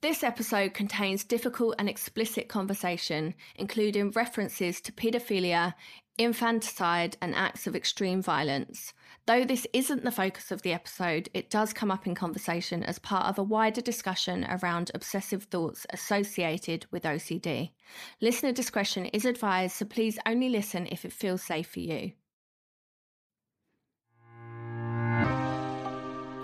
This episode contains difficult and explicit conversation, including references to paedophilia, infanticide, and acts of extreme violence. Though this isn't the focus of the episode, it does come up in conversation as part of a wider discussion around obsessive thoughts associated with OCD. Listener discretion is advised, so please only listen if it feels safe for you.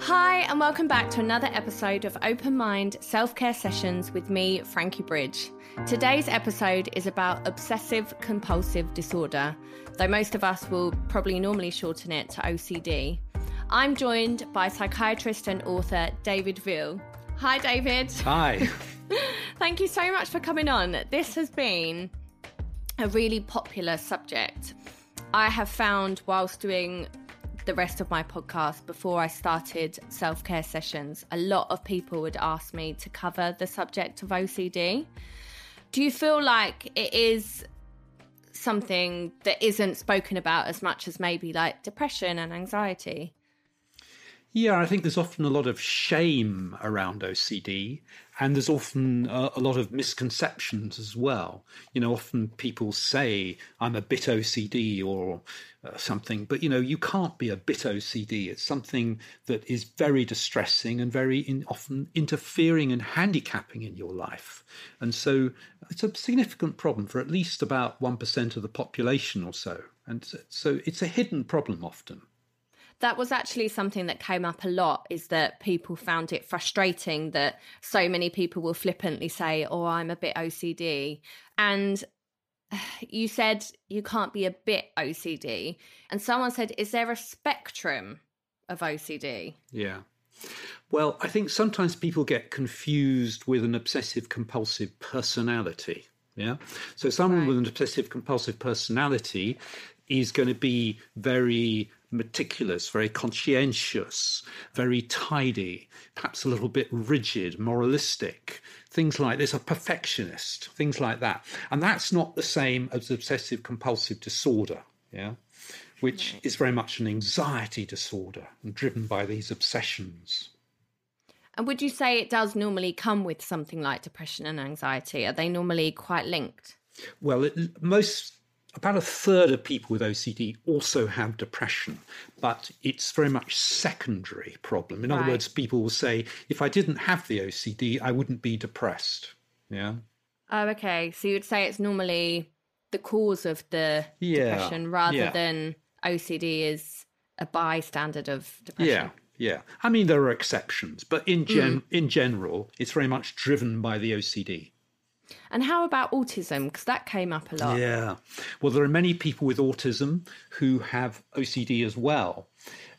Hi, and welcome back to another episode of Open Mind Self Care Sessions with me, Frankie Bridge. Today's episode is about obsessive compulsive disorder, though most of us will probably normally shorten it to OCD. I'm joined by psychiatrist and author David Veale. Hi, David. Hi. Thank you so much for coming on. This has been a really popular subject. I have found whilst doing the rest of my podcast before I started self care sessions, a lot of people would ask me to cover the subject of OCD. Do you feel like it is something that isn't spoken about as much as maybe like depression and anxiety? Yeah, I think there's often a lot of shame around OCD, and there's often a, a, lot of misconceptions as well. You know, often people say, I'm a bit OCD or uh, something, but you know, you can't be a bit OCD. It's something that is very distressing and very in, often interfering and handicapping in your life. And so it's a significant problem for at least about 1% of the population or so. And so it's a hidden problem often that was actually something that came up a lot is that people found it frustrating that so many people will flippantly say oh i'm a bit ocd and you said you can't be a bit ocd and someone said is there a spectrum of ocd yeah. Well i think sometimes people get confused with an obsessive compulsive personality. Yeah? So someone right. with an obsessive compulsive personality is going to be very meticulous, very conscientious, very tidy, perhaps a little bit rigid, moralistic, things like this, a perfectionist, things like that. And that's not the same as obsessive compulsive disorder, yeah, which is very much an anxiety disorder and driven by these obsessions. And would you say it does normally come with something like depression and anxiety? Are they normally quite linked? Well, it, most about a third of people with OCD also have depression, but it's very much secondary problem. In right. other words, people will say, if I didn't have the OCD, I wouldn't be depressed. Yeah. Oh, okay. So you would say it's normally the cause of the yeah. depression rather yeah. than OCD is a bystander of depression. Yeah. Yeah, I mean there are exceptions, but in gen- mm. in general, it's very much driven by the OCD. And how about autism? Because that came up a lot. Yeah. Well, there are many people with autism who have OCD as well.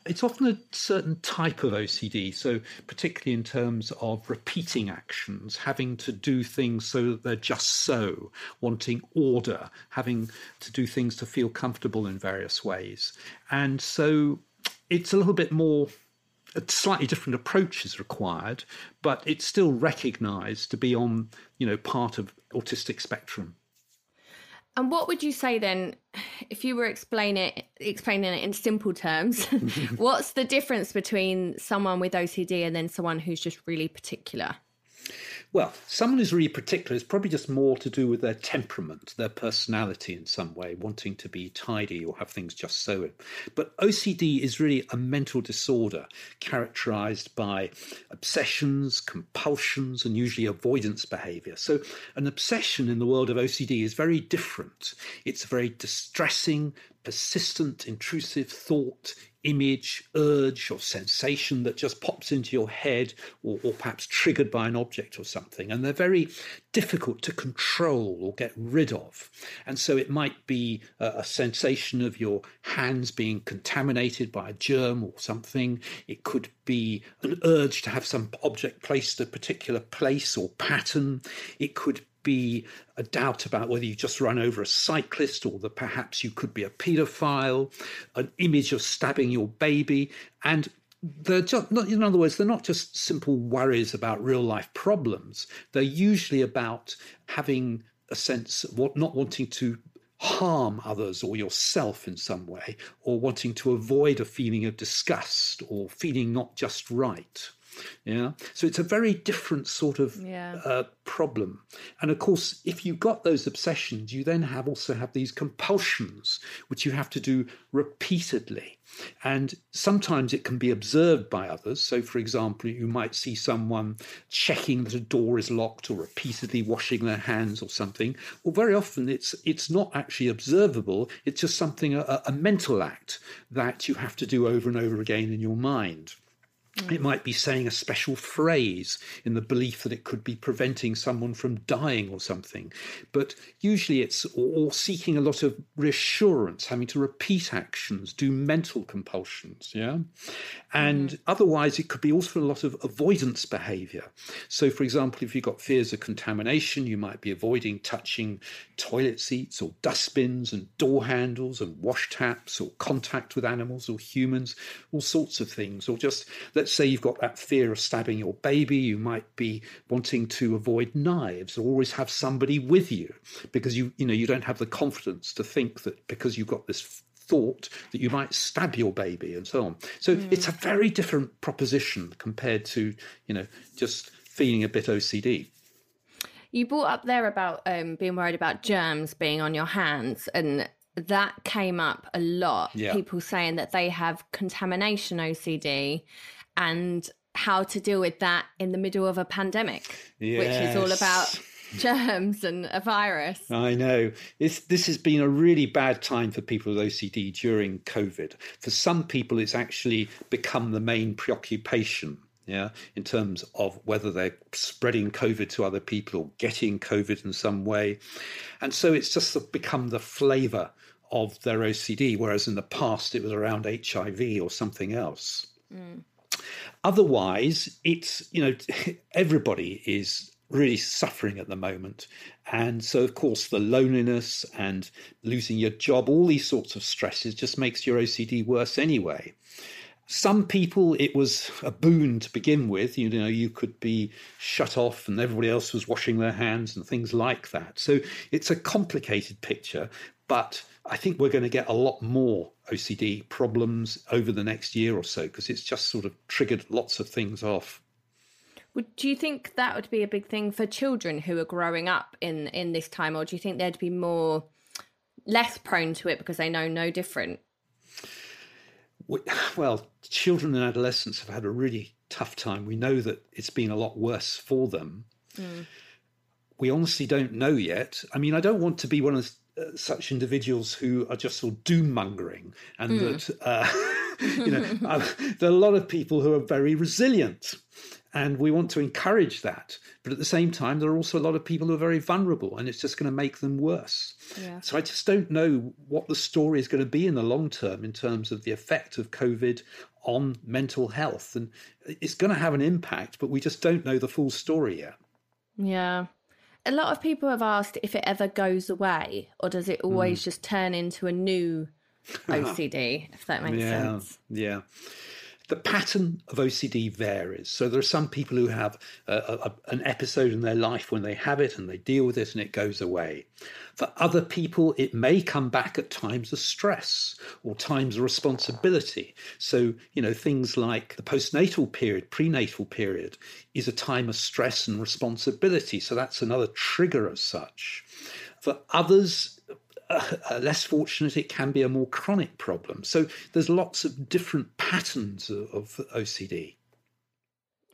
It's often a certain type of OCD, so particularly in terms of repeating actions, having to do things so that they're just so, wanting order, having to do things to feel comfortable in various ways. And so it's a little bit more a slightly different approach is required, but it's still recognised to be on, you know, part of autistic spectrum. And what would you say then, if you were explain it, explaining it in simple terms? what's the difference between someone with OCD and then someone who's just really particular? Well, someone who's really particular is probably just more to do with their temperament, their personality in some way, wanting to be tidy or have things just so. But OCD is really a mental disorder characterized by obsessions, compulsions, and usually avoidance behavior. So, an obsession in the world of OCD is very different. It's a very distressing, persistent, intrusive thought, image, urge, or sensation that just pops into your head or, or, perhaps triggered by an object or something. And they're very difficult to control or get rid of. And so it might be a, a sensation of your hands being contaminated by a germ or something. It could be an urge to have some object placed a particular place or pattern. It could be a doubt about whether you just run over a cyclist or that perhaps you could be a paedophile, an image of stabbing your baby. And they're just, in other words, they're not just simple worries about real life problems. They're usually about having a sense of what, not wanting to harm others or yourself in some way, or wanting to avoid a feeling of disgust or feeling not just right. Yeah. So it's a very different sort of yeah. uh, problem. And of course, if you've got those obsessions, you then have also have these compulsions, which you have to do repeatedly. And sometimes it can be observed by others. So, for example, you might see someone checking that a door is locked or repeatedly washing their hands or something. Well, very often it's it's not actually observable. It's just something a, a mental act that you have to do over and over again in your mind. It might be saying a special phrase in the belief that it could be preventing someone from dying or something. But usually it's or seeking a lot of reassurance, having to repeat actions, do mental compulsions, yeah? And mm. otherwise it could be also a lot of avoidance behavior. So for example, if you've got fears of contamination, you might be avoiding touching toilet seats or dustbins and door handles and wash taps or contact with animals or humans, all sorts of things, or just let's say you've got that fear of stabbing your baby, you might be wanting to avoid knives or always have somebody with you because you you know you don't have the confidence to think that because you've got this thought that you might stab your baby and so on. So mm. it's a very different proposition compared to you know just feeling a bit OCD. You brought up there about um, being worried about germs being on your hands, and that came up a lot. Yeah. People saying that they have contamination OCD and how to deal with that in the middle of a pandemic, yes. which is all about germs and a virus. I know. It's, this has been a really bad time for people with OCD during COVID. For some people, it's actually become the main preoccupation. Yeah, in terms of whether they're spreading COVID to other people or getting COVID in some way. And so it's just become the flavor of their OCD, whereas in the past it was around HIV or something else. Mm. Otherwise, it's, you know, everybody is really suffering at the moment. And so, of course, the loneliness and losing your job, all these sorts of stresses just makes your OCD worse anyway. Some people, it was a boon to begin with. You know, you could be shut off and everybody else was washing their hands and things like that. So it's a complicated picture, but I think we're going to get a lot more OCD problems over the next year or so because it's just sort of triggered lots of things off. Would do you think that would be a big thing for children who are growing up in in this time, or do you think they'd be more less prone to it because they know no different? Well, children and adolescents have had a really tough time. We know that it's been a lot worse for them. Mm. We honestly don't know yet. I mean, I don't want to be one of uh, such individuals who are just sort of doom mongering, and mm. that uh, you know uh, there are a lot of people who are very resilient, and we want to encourage that. But at the same time, there are also a lot of people who are very vulnerable, and it's just going to make them worse. Yeah. So I just don't know what the story is going to be in the long term in terms of the effect of COVID on mental health, and it's going to have an impact, but we just don't know the full story yet. Yeah a lot of people have asked if it ever goes away or does it always mm. just turn into a new OCD, if that makes yeah, sense. Yeah. The pattern of OCD varies. So there are some people who have a, a, an episode in their life when they have it and they deal with it and it goes away. For other people, it may come back at times of stress or times of responsibility. So, you know, things like the postnatal period, prenatal period, is a time of stress and responsibility. So that's another trigger as such. For others, uh, less fortunate, it can be a more chronic problem. So there's lots of different patterns of, of OCD.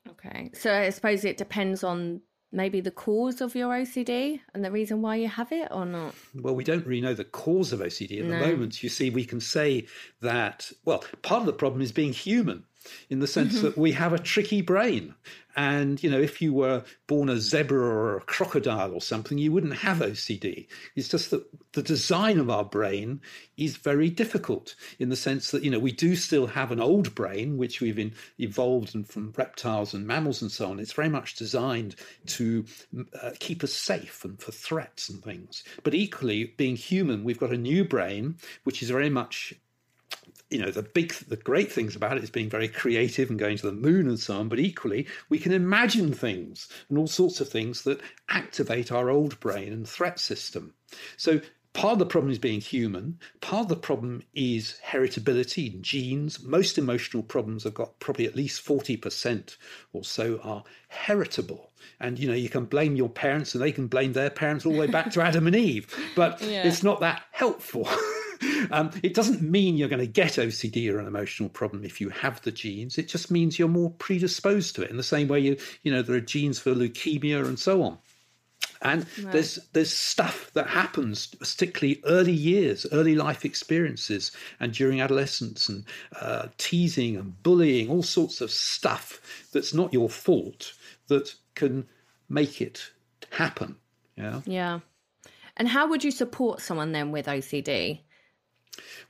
Okay. So I suppose it depends on maybe the cause of your OCD and the reason why you have it or not? Well, we don't really know the cause of OCD at no. the moment. You see, we can say that, well, part of the problem is being human in the sense mm-hmm. that we have a tricky brain. And, you know, if you were born a zebra or a crocodile or something, you wouldn't have OCD. It's just that the design of our brain is very difficult in the sense that, you know, we do still have an old brain, which we've in, evolved from reptiles and mammals and so on. It's very much designed to uh, keep us safe and for threats and things. But equally, being human, we've got a new brain, which is very much you know the big the great things about it is being very creative and going to the moon and so on but equally we can imagine things and all sorts of things that activate our old brain and threat system. So part of the problem is being human part of the problem is heritability genes. Most emotional problems have got probably at least 40% or so are heritable. And you know you can blame your parents and they can blame their parents all the way back to adam and eve but yeah. it's not that helpful um, it doesn't mean you're going to get OCD or an emotional problem if you have the genes. It just means you're more predisposed to it in the same way you, you know, there are genes for leukemia and so on. And right. there's there's stuff that happens, particularly early years, early life experiences, and during adolescence, and uh, teasing and bullying, all sorts of stuff that's not your fault that can make it happen. Yeah. Yeah. And how would you support someone then with OCD?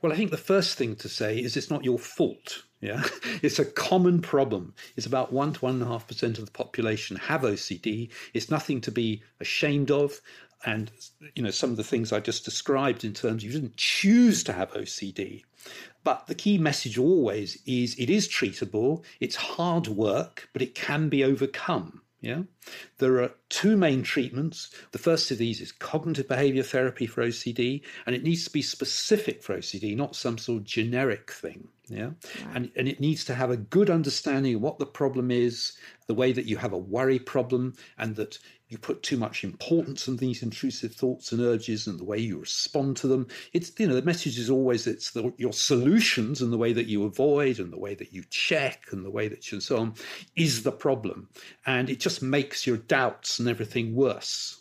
Well, I think the first thing to say is it's not your fault. Yeah, it's a common problem. It's about one to one and a half percent of the population have OCD. It's nothing to be ashamed of. And you know some of the things I just described in terms you didn't choose to have OCD. But the key message always is it is treatable. It's hard work, but it can be overcome. Yeah. There are two main treatments. The first of these is cognitive behavior therapy for OCD, and it needs to be specific for OCD, not some sort of generic thing. Yeah. And, and it needs to have a good understanding of what the problem is, the way that you have a worry problem, and that you put too much importance on these intrusive thoughts and urges and the way you respond to them. It's, you know, the message is always it's the, your solutions and the way that you avoid and the way that you check and the way that you and so on is the problem. And it just makes your doubts and everything worse.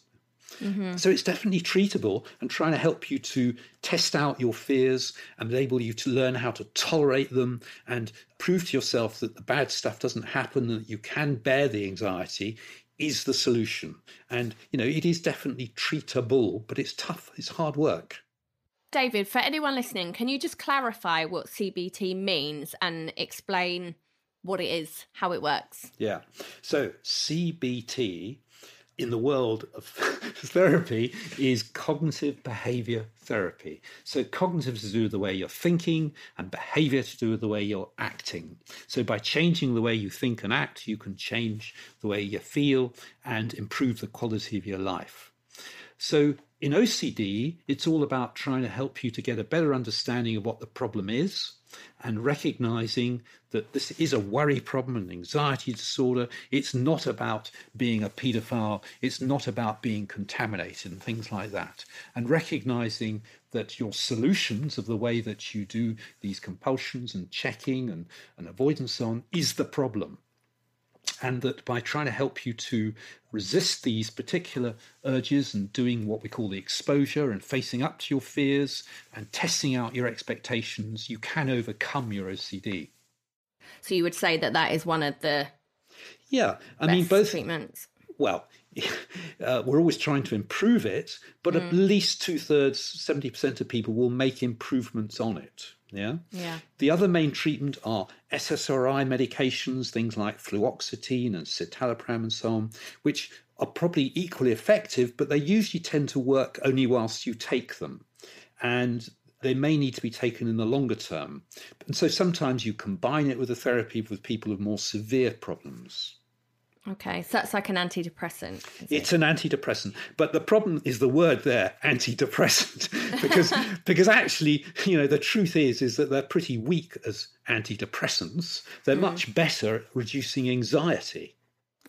Mm-hmm. So it's definitely treatable and trying to help you to test out your fears and enable you to learn how to tolerate them and prove to yourself that the bad stuff doesn't happen and that you can bear the anxiety is the solution. And, you know, it is definitely treatable, but it's tough, it's hard work. David, for anyone listening, can you just clarify what CBT means and explain what it is, how it works? Yeah. So, CBT in the world of therapy is cognitive behavior therapy. So, cognitive to do with the way you're thinking, and behavior to do with the way you're acting. So, by changing the way you think and act, you can change the way you feel and improve the quality of your life. So, in OCD, it's all about trying to help you to get a better understanding of what the problem is and recognizing that this is a worry problem, an anxiety disorder. It's not about being a paedophile, it's not about being contaminated and things like that. And recognizing that your solutions of the way that you do these compulsions and checking and, and avoidance on is the problem and that by trying to help you to resist these particular urges and doing what we call the exposure and facing up to your fears and testing out your expectations, you can overcome your OCD. So you would say that that is one of the yeah, I mean both treatments. Well, uh, we're always trying to improve it, but mm. at least two thirds, seventy percent of people will make improvements on it. Yeah. Yeah. The other main treatment are SSRI medications, things like fluoxetine and citalopram and so on, which are probably equally effective, but they usually tend to work only whilst you take them. And they may need to be taken in the longer term. And so sometimes you combine it with a therapy with people with more severe problems. Okay, so that's like an antidepressant. It's it? an antidepressant, but the problem is the word there, antidepressant, because because actually, you know, the truth is is that they're pretty weak as antidepressants. They're mm. much better at reducing anxiety.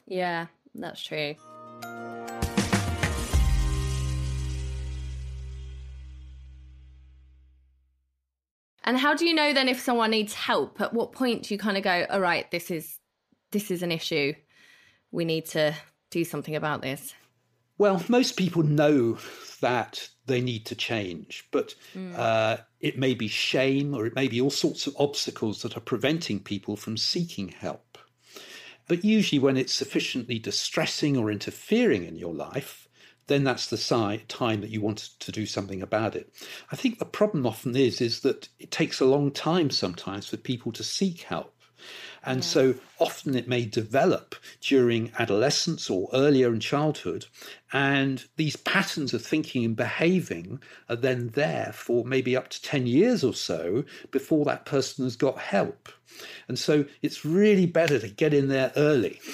Yeah, that's true. And how do you know then if someone needs help? At what point do you kind of go, all right, this is this is an issue? We need to do something about this? Well, most people know that they need to change, but mm. uh, it may be shame or it may be all sorts of obstacles that are preventing people from seeking help. But usually, when it's sufficiently distressing or interfering in your life, then that's the si- time that you want to do something about it. I think the problem often is is that it takes a long time sometimes for people to seek help. And yeah. so often it may develop during adolescence or earlier in childhood. And these patterns of thinking and behaving are then there for maybe up to 10 years or so before that person has got help. And so it's really better to get in there early.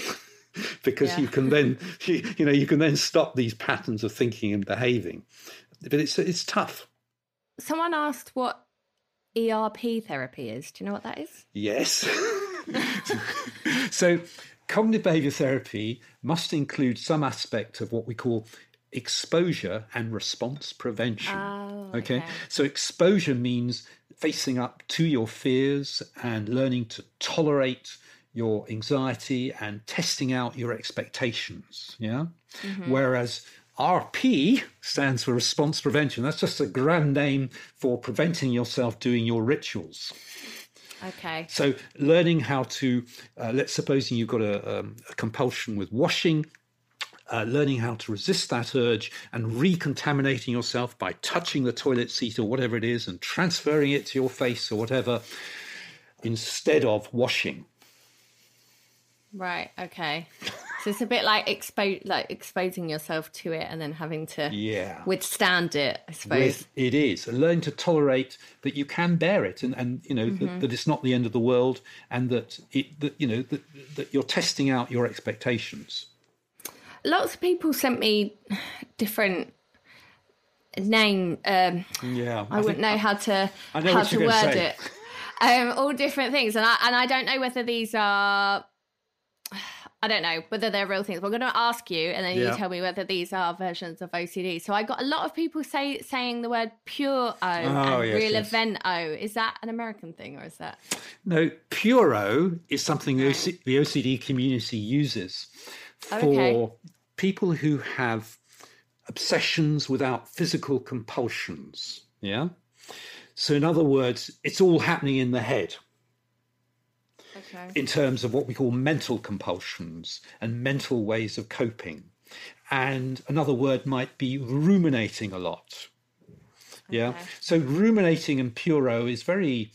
because yeah. you can then you, you know you can then stop these patterns of thinking and behaving but it's it's tough someone asked what erp therapy is do you know what that is yes so, cognitive behavior therapy must include some aspect of what we call exposure and response prevention. Oh, okay. okay. So, exposure means facing up to your fears and learning to tolerate your anxiety and testing out your expectations. Yeah. Mm-hmm. Whereas RP stands for response prevention. That's just a grand name for preventing yourself doing your rituals. Okay. So learning how to, uh, let's supposing you've got a, um, a compulsion with washing, uh, learning how to resist that urge and recontaminating yourself by touching the toilet seat or whatever it is and transferring it to your face or whatever instead of washing. Right. Okay. So it's a bit like expo- like exposing yourself to it and then having to yeah. withstand it, I suppose. With, it is. Learn to tolerate that you can bear it and, and you know, mm-hmm. that, that, it's not the end of the world and that it that you know that, that you're testing out your expectations. Lots of people sent me different name um, yeah I, I wouldn't know how to know how to word it. Um, all different things and I and I don't know whether these are I don't know whether they're real things. I'm going to ask you, and then yeah. you tell me whether these are versions of OCD. So I got a lot of people say saying the word pure O oh, and yes, real yes. event O. Is that an American thing, or is that no? Pure O is something OC, the OCD community uses for okay. people who have obsessions without physical compulsions. Yeah. So in other words, it's all happening in the head okay. in terms of what we call mental compulsions and mental ways of coping. And another word might be ruminating a lot. Yeah. Okay. So ruminating and pure O is very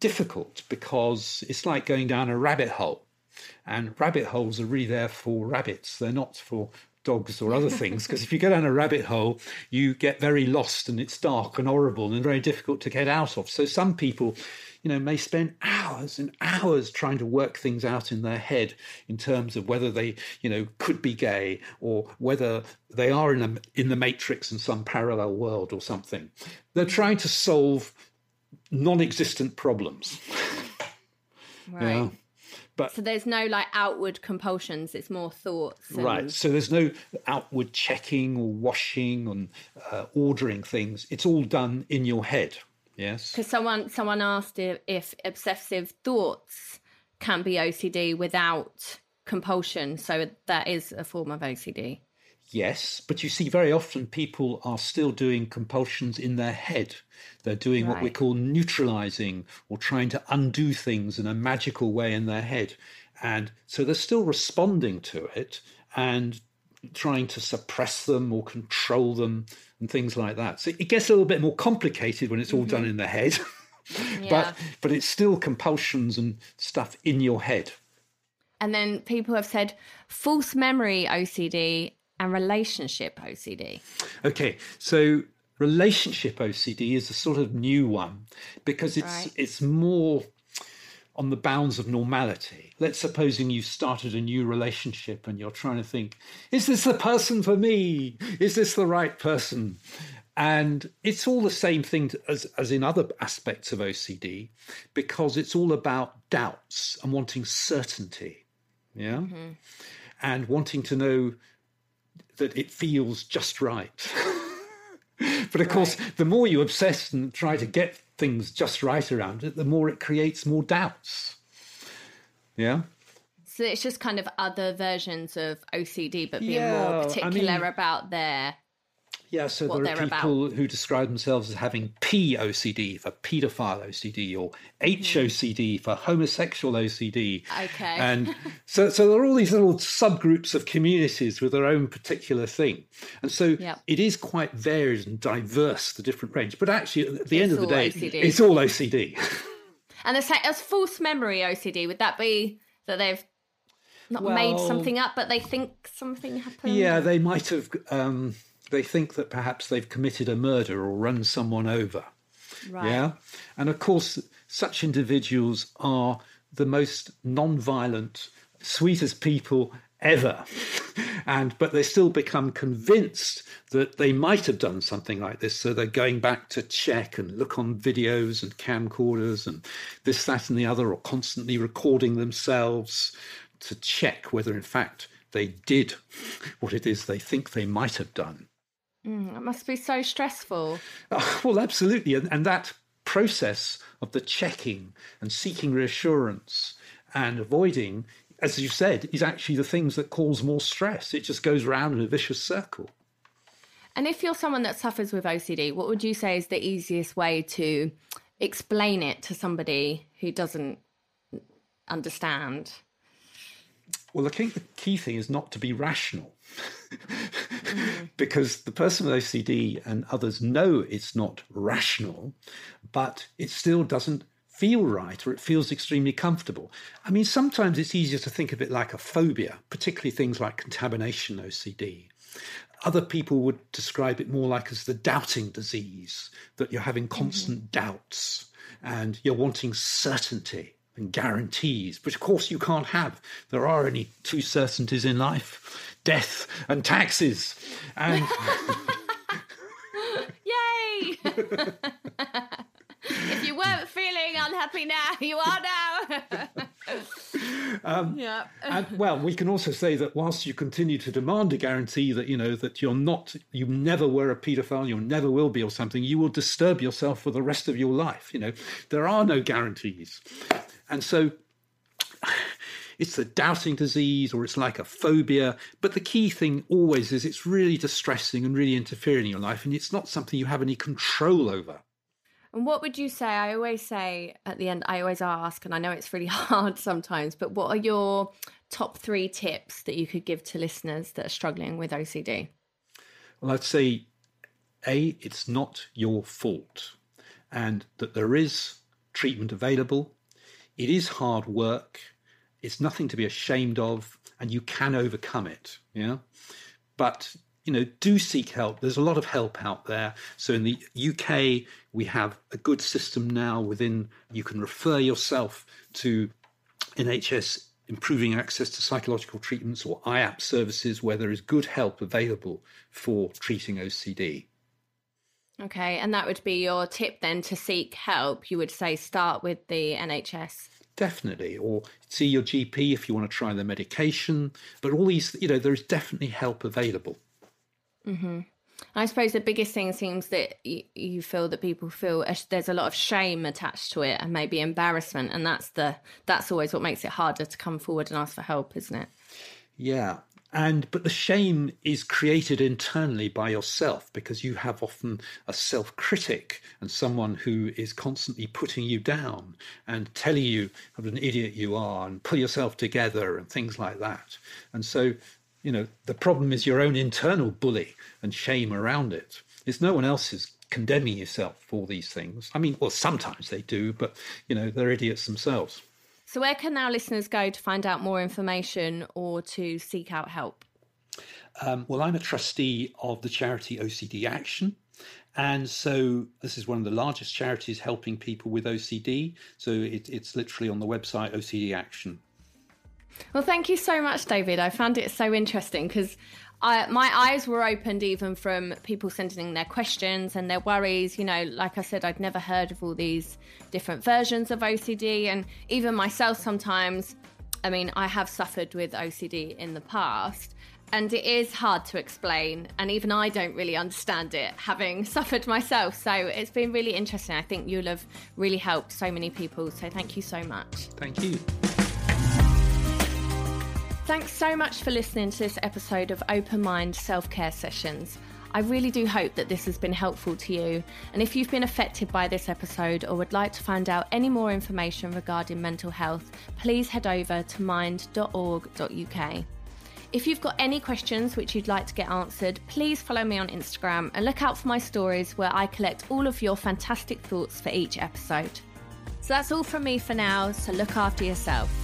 difficult because it's like going down a rabbit hole. And rabbit holes are really there for rabbits. They're not for dogs or other things because if you go down a rabbit hole you get very lost and it's dark and horrible and very difficult to get out of so some people you know, may spend hours and hours trying to work things out in their head in terms of whether they, you know, could be gay or whether they are in a, in the matrix in some parallel world or something. They're trying to solve non-existent problems. Right. Yeah. But so there's no like outward compulsions; it's more thoughts. And... Right. So there's no outward checking or washing and uh, ordering things. It's all done in your head. Yes. Because someone someone asked if, if obsessive thoughts can be OCD without compulsion. So that is a form of OCD. Yes, but you see, very often people are still doing compulsions in their head. They're doing right. what we call neutralizing or trying to undo things in a magical way in their head. And so they're still responding to it and trying to suppress them or control them and things like that. So it gets a little bit more complicated when it's all mm-hmm. done in the head. yeah. But but it's still compulsions and stuff in your head. And then people have said false memory OCD and relationship OCD. Okay, so relationship OCD is a sort of new one because it's right. it's more on the bounds of normality. Let's supposing you've started a new relationship and you're trying to think, is this the person for me? Is this the right person? And it's all the same thing as, as in other aspects of OCD because it's all about doubts and wanting certainty. Yeah. Mm-hmm. And wanting to know that it feels just right. but of right. course, the more you obsess and try to get things just right around it, the more it creates more doubts. Yeah. So it's just kind of other versions of OCD, but being Yeah, more I particular mean- about their. Yeah, so there are people who describe themselves as having POCD for paedophile OCD or HOCD for homosexual OCD. Okay. And so, so there are all these little subgroups of communities with their own particular thing. And so Yep. it is quite varied and diverse, the different range. But actually, at the end of the day, OCD. it's all OCD. And the same as false memory OCD, would that be that they've not made something up, but they think something happened? Yeah, they might have. Um, they think that perhaps they've committed a murder or run someone over. Right. Yeah, and of course, such individuals are the most non-violent, sweetest people ever. and but they still become convinced that they might have done something like this, so they're going back to check and look on videos and camcorders and this, that, and the other, or constantly recording themselves to check whether, in fact, they did what it is they think they might have done. Mm, it must be so stressful. Oh, well, absolutely. And, and that process of the checking and seeking reassurance and avoiding, as you said, is actually the things that cause more stress. It just goes round in a vicious circle. And if you're someone that suffers with OCD, what would you say is the easiest way to explain it to somebody who doesn't understand? Well, I think the key thing is not to be rational. Mm-hmm. because the person with OCD and others know it's not rational, but it still doesn't feel right or it feels extremely comfortable. I mean, sometimes it's easier to think of it like a phobia, particularly things like contamination OCD. Other people would describe it more like as the doubting disease, that you're having mm-hmm. constant doubts and you're wanting certainty and guarantees, which of course you can't have. There are only two certainties in life death and taxes. And Yay! if you weren't feeling unhappy now, you are now. Um, yeah. and well, we can also say that whilst you continue to demand a guarantee that you know that you're not, you never were a paedophile, you never will be, or something, you will disturb yourself for the rest of your life. You know, there are no guarantees, and so it's a doubting disease or it's like a phobia. But the key thing always is it's really distressing and really interfering in your life, and it's not something you have any control over. And what would you say? I always say at the end, I always ask, and I know it's really hard sometimes, but what are your top three tips that you could give to listeners that are struggling with OCD? Well, I'd say, A, it's not your fault, and that there is treatment available. It is hard work. It's nothing to be ashamed of, and you can overcome it. Yeah. But, you know, do seek help. There's a lot of help out there. So in the UK, we have a good system now within, you can refer yourself to NHS improving access to psychological treatments or IAPT services where there is good help available for treating OCD. Okay, and that would be your tip then to seek help. You would say start with the NHS. Definitely, or see your GP if you want to try the medication. But all these, you know, there is definitely help available. Mm-hmm. I suppose the biggest thing seems that you, you feel that people feel there's a lot of shame attached to it and maybe embarrassment, and that's the that's always what makes it harder to come forward and ask for help, isn't it? Yeah. And but the shame is created internally by yourself because you have often a self critic and someone who is constantly putting you down and telling you what an idiot you are and pull yourself together and things like that. And so, you know, the problem is your own internal bully and shame around it. It's no one else's condemning yourself for these things. I mean, well, sometimes they do, but, you know, they're idiots themselves. So, where can our listeners go to find out more information or to seek out help? Um, well, I'm a trustee of the charity OCD Action. And so this is one of the largest charities helping people with OCD. So it, it's literally on the website OCD Action. Well, thank you so much, David. I found it so interesting because my eyes were opened even from people sending in their questions and their worries. You know, like I said, I'd never heard of all these different versions of OCD. And even myself, sometimes, I mean, I have suffered with OCD in the past. And it is hard to explain, and even I don't really understand it, having suffered myself. So it's been really interesting. I think you'll have really helped so many people. So thank you so much. Thank you. Thanks so much for listening to this episode of Open Mind Self Care Sessions. I really do hope that this has been helpful to you. And if you've been affected by this episode or would like to find out any more information regarding mental health, please head over to mind.org.uk. If you've got any questions which you'd like to get answered, please follow me on Instagram and look out for my stories where I collect all of your fantastic thoughts for each episode. So that's all from me for now, so look after yourself.